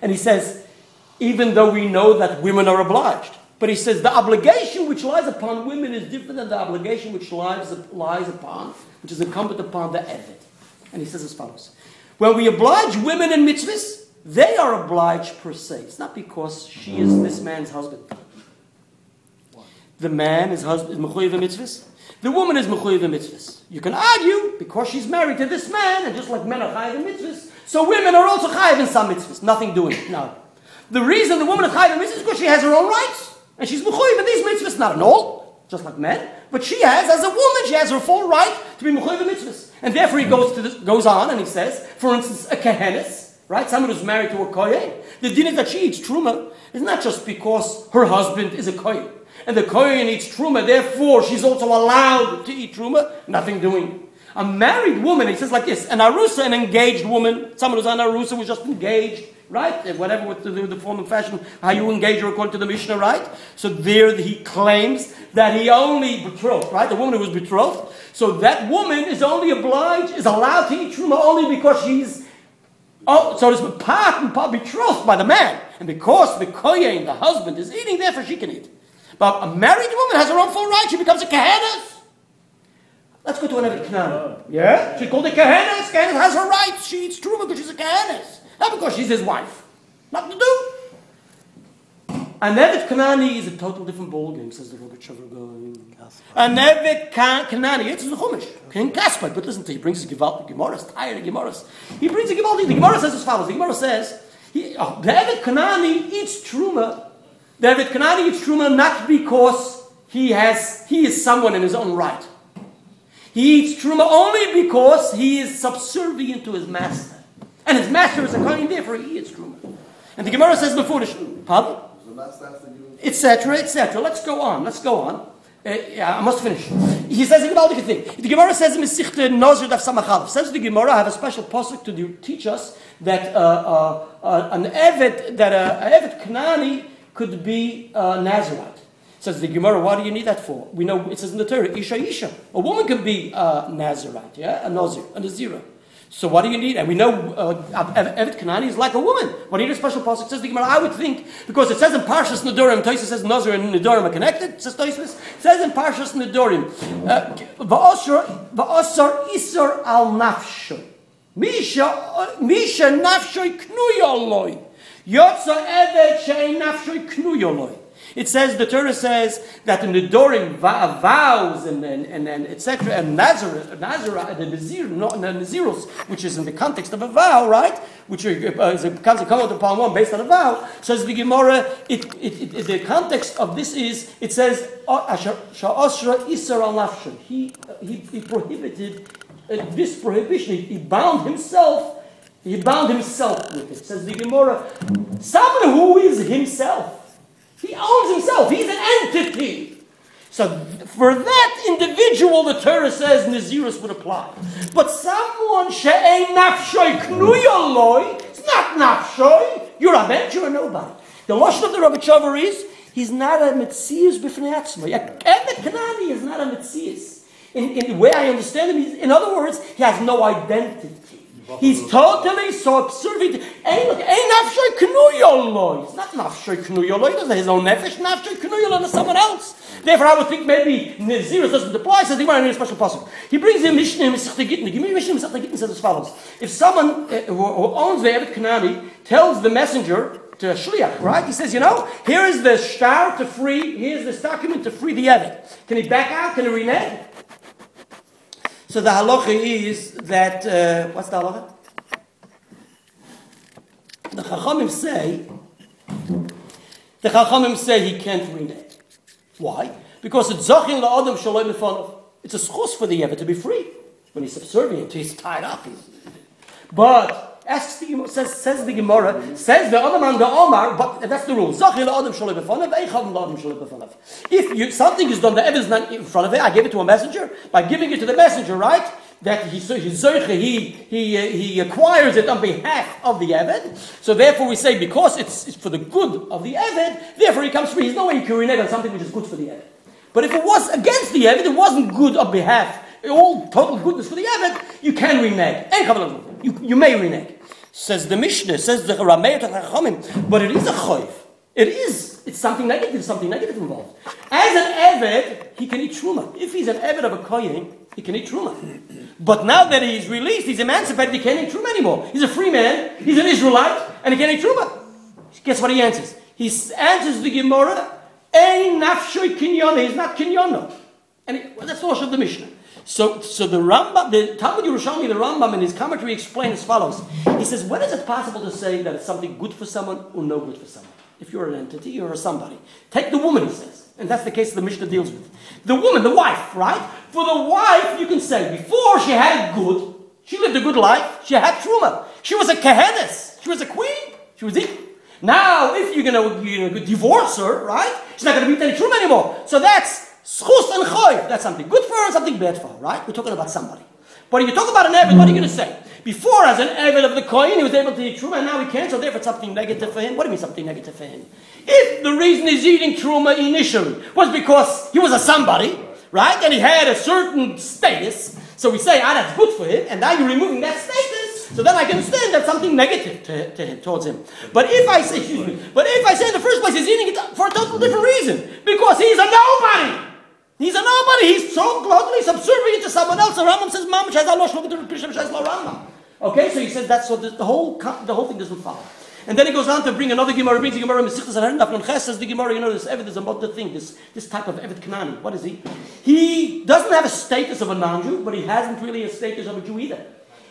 And he says, even though we know that women are obliged, but he says the obligation which lies upon women is different than the obligation which lies, lies upon, which is incumbent upon the Eved. And he says as follows. When we oblige women in mitzvahs, they are obliged per se. It's not because she is this man's husband. The man is husband is mitzvahs. The woman is mechuyev mitzvahs. You can argue because she's married to this man, and just like men are chayiv mitzvahs, so women are also chayiv in some mitzvahs. Nothing doing. No. The reason the woman is chayiv mitzvahs is because she has her own rights, and she's mechuyev in these mitzvahs, not in all, just like men, but she has, as a woman, she has her full right to be mechuyev mitzvahs, and therefore he goes to goes on and he says, for instance, a kehenis, right? Someone who's married to a kohen. The din is that she eats truma is not just because her husband is a kohen and the Kohen eats truma, therefore she's also allowed to eat truma, nothing doing. A married woman, he says like this, an arusa, an engaged woman, someone who's an arusa was just engaged, right? Whatever with the, the form and fashion, how you engage her according to the Mishnah, right? So there he claims that he only betrothed, right? The woman who was betrothed. So that woman is only obliged, is allowed to eat truma only because she's Oh, so it's part and part betrothed by the man. And because the kohen, the husband, is eating, therefore she can eat. But a married woman has her own full right. She becomes a kahanas. Let's go to another Canaan. Yeah? She's called a kahanas. Kahanas has her rights. She eats truma because she's a kahanas. Not because she's his wife. Nothing to do. A Nevet Kanani is a total different ballgame, says the Rogachover Gaon. A Nevet Kanani, it's the Chumash. King Kasper, but listen to him. he brings his Gewalt, the Gemaras, tired of Gemaras. He brings a Gewalt, the Gemara says as follows. The Gemara says, he, oh, the Evet Kanani eats Truma David Kanani eats truma not because he has he is someone in his own right. He eats truma only because he is subservient to his master, and his master is a kohen. Therefore, he eats truma. And the Gemara says before the pardon, etc., etc. Let's go on. Let's go on. Uh, yeah, I must finish. He says a gewaltige thing. The Gemara says in Mesichte Nozir Daf Samachal. Says the Gemara, I have a special posuk to do, teach us that uh, uh, uh an Evet, that a, a Evet Kanani could be uh, Nazarite. Says the Gemara, why do you need that for? We know it says in the Torah, Isha Isha. A woman can be uh, Nazarite, yeah, a Nazir, and a Nazira. So what do you need? And we know uh, Kanani is like a woman. What do you need a special pasuk? Says the Gemara. I would think because it says in Parshas Nedorim, Tosis says Nazar and Nedorim are connected. Says Tosis says in Parshas Nedorim, uh, Va'asar Isar al Nafsho. Misha uh, Misha Nafsho Knuyoloi. Yotza Evet Shein Nafsho Knuyoloi. It says the Torah says that in the Dorim vows and and, and, etc. and Nazareth, Nazareth, the Nazir, not the Nazirus, which is in the context of a vow, right? Which uh, becomes a comment upon one based on a vow. Says the Gemara. It, it, it, the context of this is it says He he he prohibited uh, this prohibition. He bound himself. He bound himself with it. Says the Gemara. Someone who is himself. He owns himself. He's an entity. So for that individual, the Torah says Nazirus would apply. But someone she'ein nafshoy knuyaloi, it's not nafshoy. You're a bench, you're a nobody. The lashon of the Rabbi is, he's not a mitzias b'fnei atzmai. Evet Kanani is not a mitzias. In, in the way I understand him, in other words, he has no identity. He's totally subservient. Ain't look, ain't nafshay knuyoloi. It's not nafshay knuyoloi. He doesn't his own nefesh. Nafshay knuyoloi is someone else. Therefore, I would think maybe Nazirus doesn't apply. Says the Gemara in a special possible. He brings the Mishnah in Masechta Gittin. The Mishnah in says as follows: If someone uh, who, who owns the Evet Kanani tells the messenger to shliach, right? He says, you know, here is the star to free. Here's this document to free the Evet. Can he back out? Can he renege? So the halacha is that, uh, what's the halacha? The Chachamim say, the Chachamim say he can't renege. Why? Because it's Zachin la'adam shalom. It's a schus for the Yevet to be free. When he's subservient, he's tied up. But Asks the, says, says the Gemara, says the other man, the Omar, but that's the rule. If you, something is done, the evidence not in front of it, I give it to a messenger. By giving it to the messenger, right? That he, he, he, uh, he acquires it on behalf of the Eved. So therefore we say, because it's, it's for the good of the Eved, therefore he comes free. He's no way can renege on something which is good for the Eved. But if it was against the Eved, it wasn't good on behalf, all total goodness for the Eved, you can renege. You, you may renege. Says the Mishnah, says the Rameir Chachamim, but it is a choiv. It is. It's something negative, something negative involved. As an Eved, he can eat Truma. If he's an Eved of a Kohen, he can eat Truma. But now that he's released, he's emancipated, he can't eat Truma anymore. He's a free man, he's an Israelite, and he can't eat Truma. Guess what he answers? He answers the Gemara, Ein nafshoy kinyona. He's not kinyona. And it, well, that's the of the Mishnah. So, so the Rambam, the Talmud Yerushalmi, the Rambam in his commentary explains as follows. He says, when is it possible to say that it's something good for someone or no good for someone? If you're an entity or somebody. Take the woman, he says. And that's the case the Mishnah deals with. The woman, the wife, right? For the wife, you can say, before she had good, she lived a good life, she had truma. She was a kehenes. She was a queen. She was equal. Now, if you're going you're gonna divorce her, right? She's not going to be any truma anymore. So that's Schus and choy. That's something good for her something bad for her, right? We're talking about somebody. But if you talk about an Eved, what are you going to say? Before, as an Eved of the coin, he was able to eat Truma, and now he can't, so therefore it's something negative for him. What do you mean something negative for him? If the reason he's eating Truma initially was because he was a somebody, right, and he had a certain status, so we say, ah, that's good for him, and now you're removing that status, so then I can understand that's something negative to, to him, towards him. But if I say, me, but if I say in the first place he's eating it for a total different reason, because he's a nobody, He's a nobody. He's so totally subservient to someone else. The Rambam says, "Mamash has Allah shloket Rishon Shas Rambam." Okay, so he says that's so the, the, whole the whole thing doesn't follow. And then he goes on to bring another Gemara, brings the Gemara Mesichtas and Ches says the Gemara, you know, this Eved is about the thing, this, this type of Eved Kanani. What is he? He doesn't have a status of a non-Jew, but he hasn't really a status of a Jew either.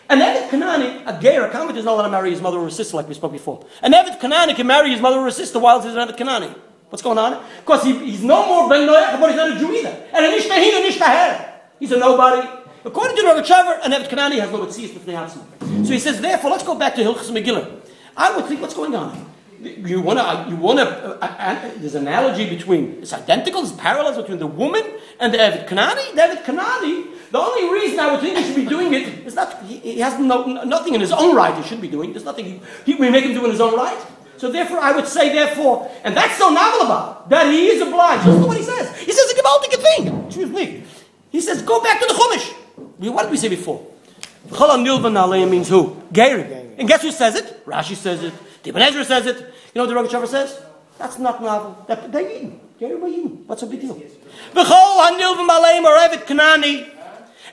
An Evet Kanani, a Ger, a convert is not allowed to marry his mother or his sister like we spoke before. An Evet Kanani can marry his mother or his sister while he's an Evet Kanani. What's going on? Because he, he's no more Ben Noach, but he's not a Jew either. And an Ishmael, an Ishmael. He's a nobody. According to Rabbi Trevor, an Evet Kanani has no Tziyas B'fnei Hatzim. So he says, therefore, let's go back to Hilchas Megillah. I would think, what's going on? You want to, you want to, uh, uh, uh, there's an analogy between, it's identical, there's parallels between the woman and the Evet Kanani. The Kanani, the only reason I would think he should be doing it is not, he, he has no, nothing in his own right he should be doing. There's nothing he, he, we make him do in his own right. So therefore, I would say, therefore, and that's so novel about that he is obliged. Listen to what he says. He says a gewaltige thing. Excuse me. He says, go back to the Chumash. What did we say before? Chol Nilvan means who? Gerim. And guess who says it? Rashi says it. Ibn Ezra says it. You know what the Rogachover says? That's not novel. That, they're Yidden. Gerim are Yidden. What's a big deal? V'chol Hanilvan Aleim or Evet Kanani.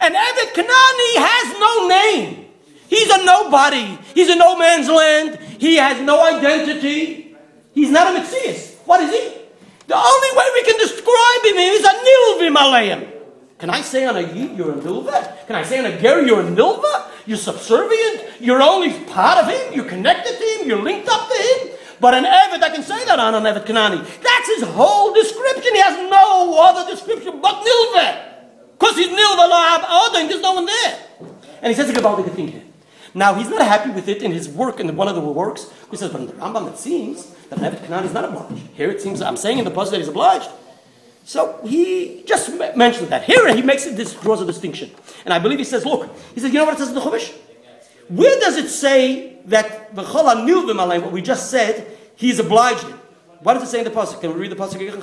And Evet Kanani has no name. He's a nobody. He's a no man's land. He has no identity. He's not a Metzias. What is he? The only way we can describe him is a Nilvim Aleim. Can I say on a Yid you're a Nilva? Can I say on a Ger you're a Nilva? You're subservient? You're only part of him? You're connected to him? You're linked up to him? But an Evet, I can say that on an Evet Kanani. That's his whole description. He has no other description but Nilva. Because he's Nilva La'ab and there's no one there. And he says a Gavaldic thing here. Now, he's not happy with it in his work, in one of the works. He says, but in the Rambam it seems that an Evet Kanani is not obliged. Here it seems, I'm saying in the passage that he's obliged. So he just mentioned that. Here he makes it, this draws a distinction. And I believe he says, look, he says, you know what it says in the Chumash? Where does it say that V'chola alayim, what we just said, he's obliged What does it say in the Pasuk? Can we read the Pasuk again?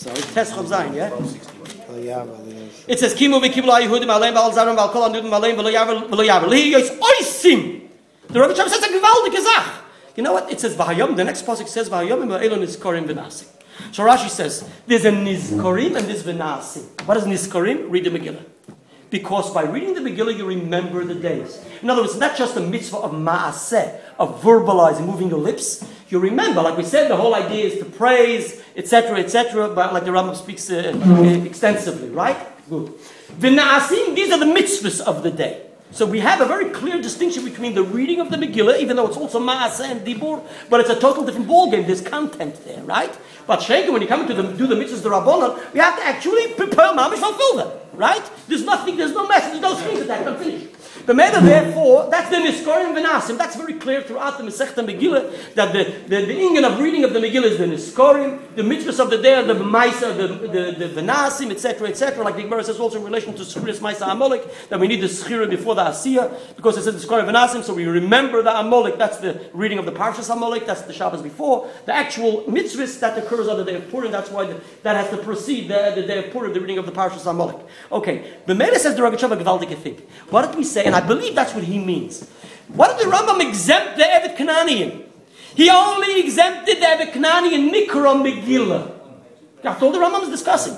Zayin. Sorry, Tes Chav Zayin, yeah? It says, Kimu v'kiblu ha'yehudim alayim v'al zarim v'al kol ha'nudim alayim v'lo yaver v'lo yaver. Lihi yos oisim. The Rebbe says a gewaldige Zach. You know what? It says V'hayom. The next Pasuk says V'hayom v'elon is korim v'nasim. So Rashi says, there's a Nizkorim and there's Venasim. What is Nizkorim? Read the Megillah. Because by reading the Megillah, you remember the days. In other words, not just a mitzvah of ma'aseh, of verbalizing, moving your lips. You remember, like we said, the whole idea is to praise, etc., etc., but like the Rambam speaks uh, extensively, right? Good. V'na'asim, these are the mitzvahs of the day. So we have a very clear distinction between the reading of the Megillah, even though it's also Maaseh and Dibur, but it's a total different ballgame. There's content there, right? But Shenka, when you come to the, do the mitzvahs, the Rabbanon, we have to actually prepare Mamish fulfill them, right? There's nothing, there's no message, there's no strings attached, I'm finished. The matter, therefore, that's the Niskorim Venasim. That's very clear throughout the Masechta Megillah that the, the, the Ingan of reading of the Megillah is the Niskorim, the mitzvahs of the day are the Maisa, the, the, the Venasim, etc., etc. Like the Gemara says also in relation to Schiris Maisa Amolik, that we need the Schira before the Because it says Niskorim Venasim, so we remember the Amolik. That's the reading of the Parshas Amolik, that's the Shabbos before. The actual mitzvahs that occurs on the day of Purim, that's why the, that has to precede the, the day of Purim, the reading of the Parshas Amolik. Okay, the Mele says the Rogachover Gvaldik thing. What did we say? And I believe that's what he means. What did the Rambam exempt the Evet Kananian? He only exempted the Evet Kananian Mikra Megillah. That's all the Rambam is discussing.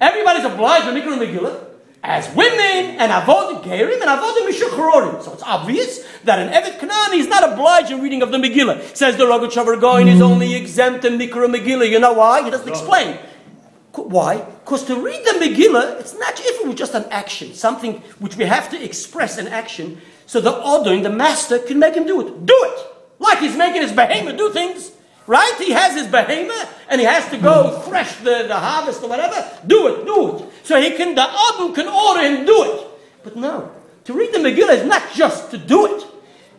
Everybody's obliged to Mikra Megillah as women and Avod Gerim and Avod Mishuchrorim. So it's obvious that an Evet Kanani is not obliged in reading of the Megillah. Says the Rogachover Gaon is only exempt in Mikra Megillah. You know why? He doesn't explain. Why? Because to read the Megillah, it's not if it was just an action, something which we have to express in action, so the ordering, the master, can make him do it. Do it! Like he's making his behemoth do things. Right? He has his behemoth and he has to go thresh the, the harvest or whatever. Do it, do it. So he can, the Adam can order him do it. But no, to read the Megillah is not just to do it.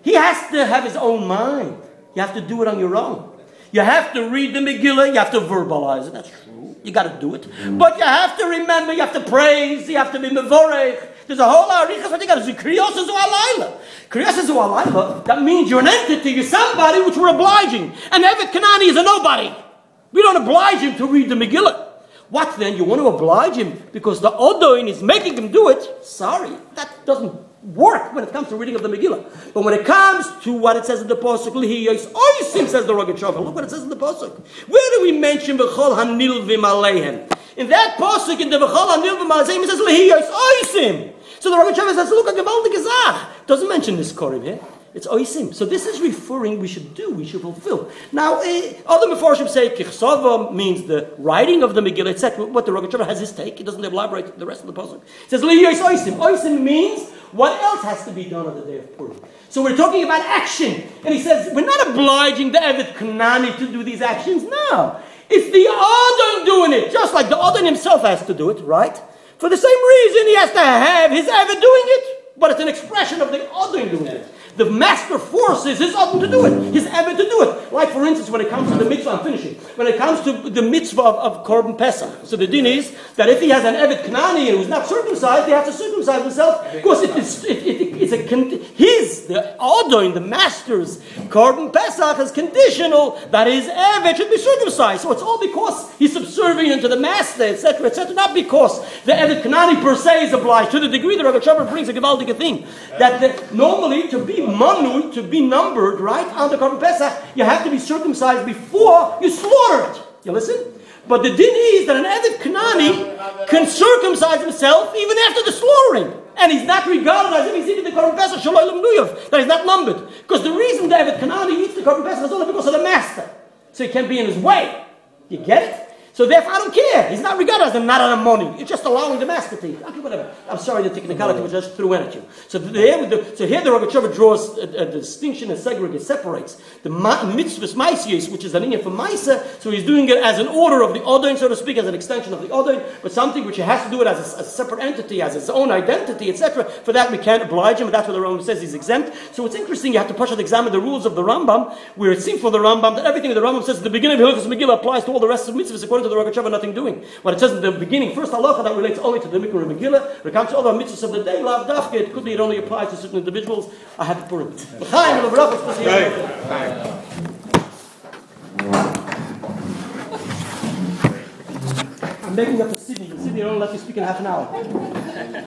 He has to have his own mind. You have to do it on your own. You have to read the Megillah, you have to verbalize it. That's true. You got to do it. Mm. But you have to remember, you have to praise, you have to be mevorech. There's a whole arichas what you got to do. Kriyos is alayla. Kriyos is alayla. That means you're an entity, you're somebody which we're obliging. And Evet Kanani is a nobody. We don't oblige him to read the Megillah. What then? You want to oblige him because the Odoin is making him do it? Sorry, that doesn't work when it comes to reading of the Megillah. But when it comes to what it says in the Pasuk, Oisim says the Rogachover. Look what it says in the Pasuk. Where do we mention B'chol HaNilvim Aleihem? In that Pasuk, in the B'chol HaNilvim Aleihem, it says Lihiyos Oisim. So the Rogachover says, look at Gevaldik Gezach. Doesn't mention this Korim here. It's oisim. So this is referring we should do, we should fulfill. Now, uh, other Meforshim say kichsava means the writing of the Megillah, etc. What the Rogachover has his take. He doesn't elaborate the rest of the puzzle. It says liyos oisim. Oisim means what else has to be done on the day of Purim. So we're talking about action, and he says we're not obliging the Evet Kanani to do these actions. No, it's the Adon doing it, just like the Adon himself has to do it, right? For the same reason, he has to have his ever doing it, but it's an expression of the Adon doing it. The master forces his Adam to do it, his Ebed to do it. Like, for instance, when it comes to the mitzvah, I'm finishing. When it comes to the mitzvah of, of Korban Pesach. So the din is that if he has an Evet Knani and who's not circumcised, he has to circumcise himself. Because it is, it, it, it's a, his, the Adon, the master's Korban Pesach is conditional that his Evet should be circumcised. So it's all because he's subservient to the master, etc., etc., not because the Evet Knani per se is obliged, to the degree that the Rogachover brings a gewaltige thing, that the, normally to be manu, to be numbered, right, on the Korban Pesach, you have to be circumcised before you slaughter it. You listen? But the din is that an Evet Kanani can circumcise himself even after the slaughtering. And he's not regarded as if he's eating the Korban Pesach Shalom that he's not numbered. Because the reason Evet Kanani eats the Korban Pesach is only because of the master. So he can't be in his way. You get it? So therefore, I don't care. He's not regarded as a not on money. It's just allowing the master to eat. Okay, whatever. I'm sorry the technicality was just threw at you. So here, the, so here the Rogachover draws a, a, distinction and segregates, separates the mitzvahs maisius, which is an inyan for maisa. So he's doing it as an order of the odain, so to speak, as an extension of the odain, but something which he has to do it as a, a separate entity, as his own identity, etc. For that we can't oblige him. But that's what the Rambam says he's exempt. So it's interesting. You have to push and examine the rules of the Rambam, where it seems for the Rambam that everything the Rambam says at the beginning of Hilchos Megillah applies to all the rest of mitzvahs according to the Rogachover, nothing doing. What it says in the beginning, first halacha that relates only to the Mikra Megillah, when it comes to other mitzvahs of the day, lav dafke, it could be it only applies to certain individuals. I have to put it. I'm making up for Sydney. Sydney don't let me speak in half an hour.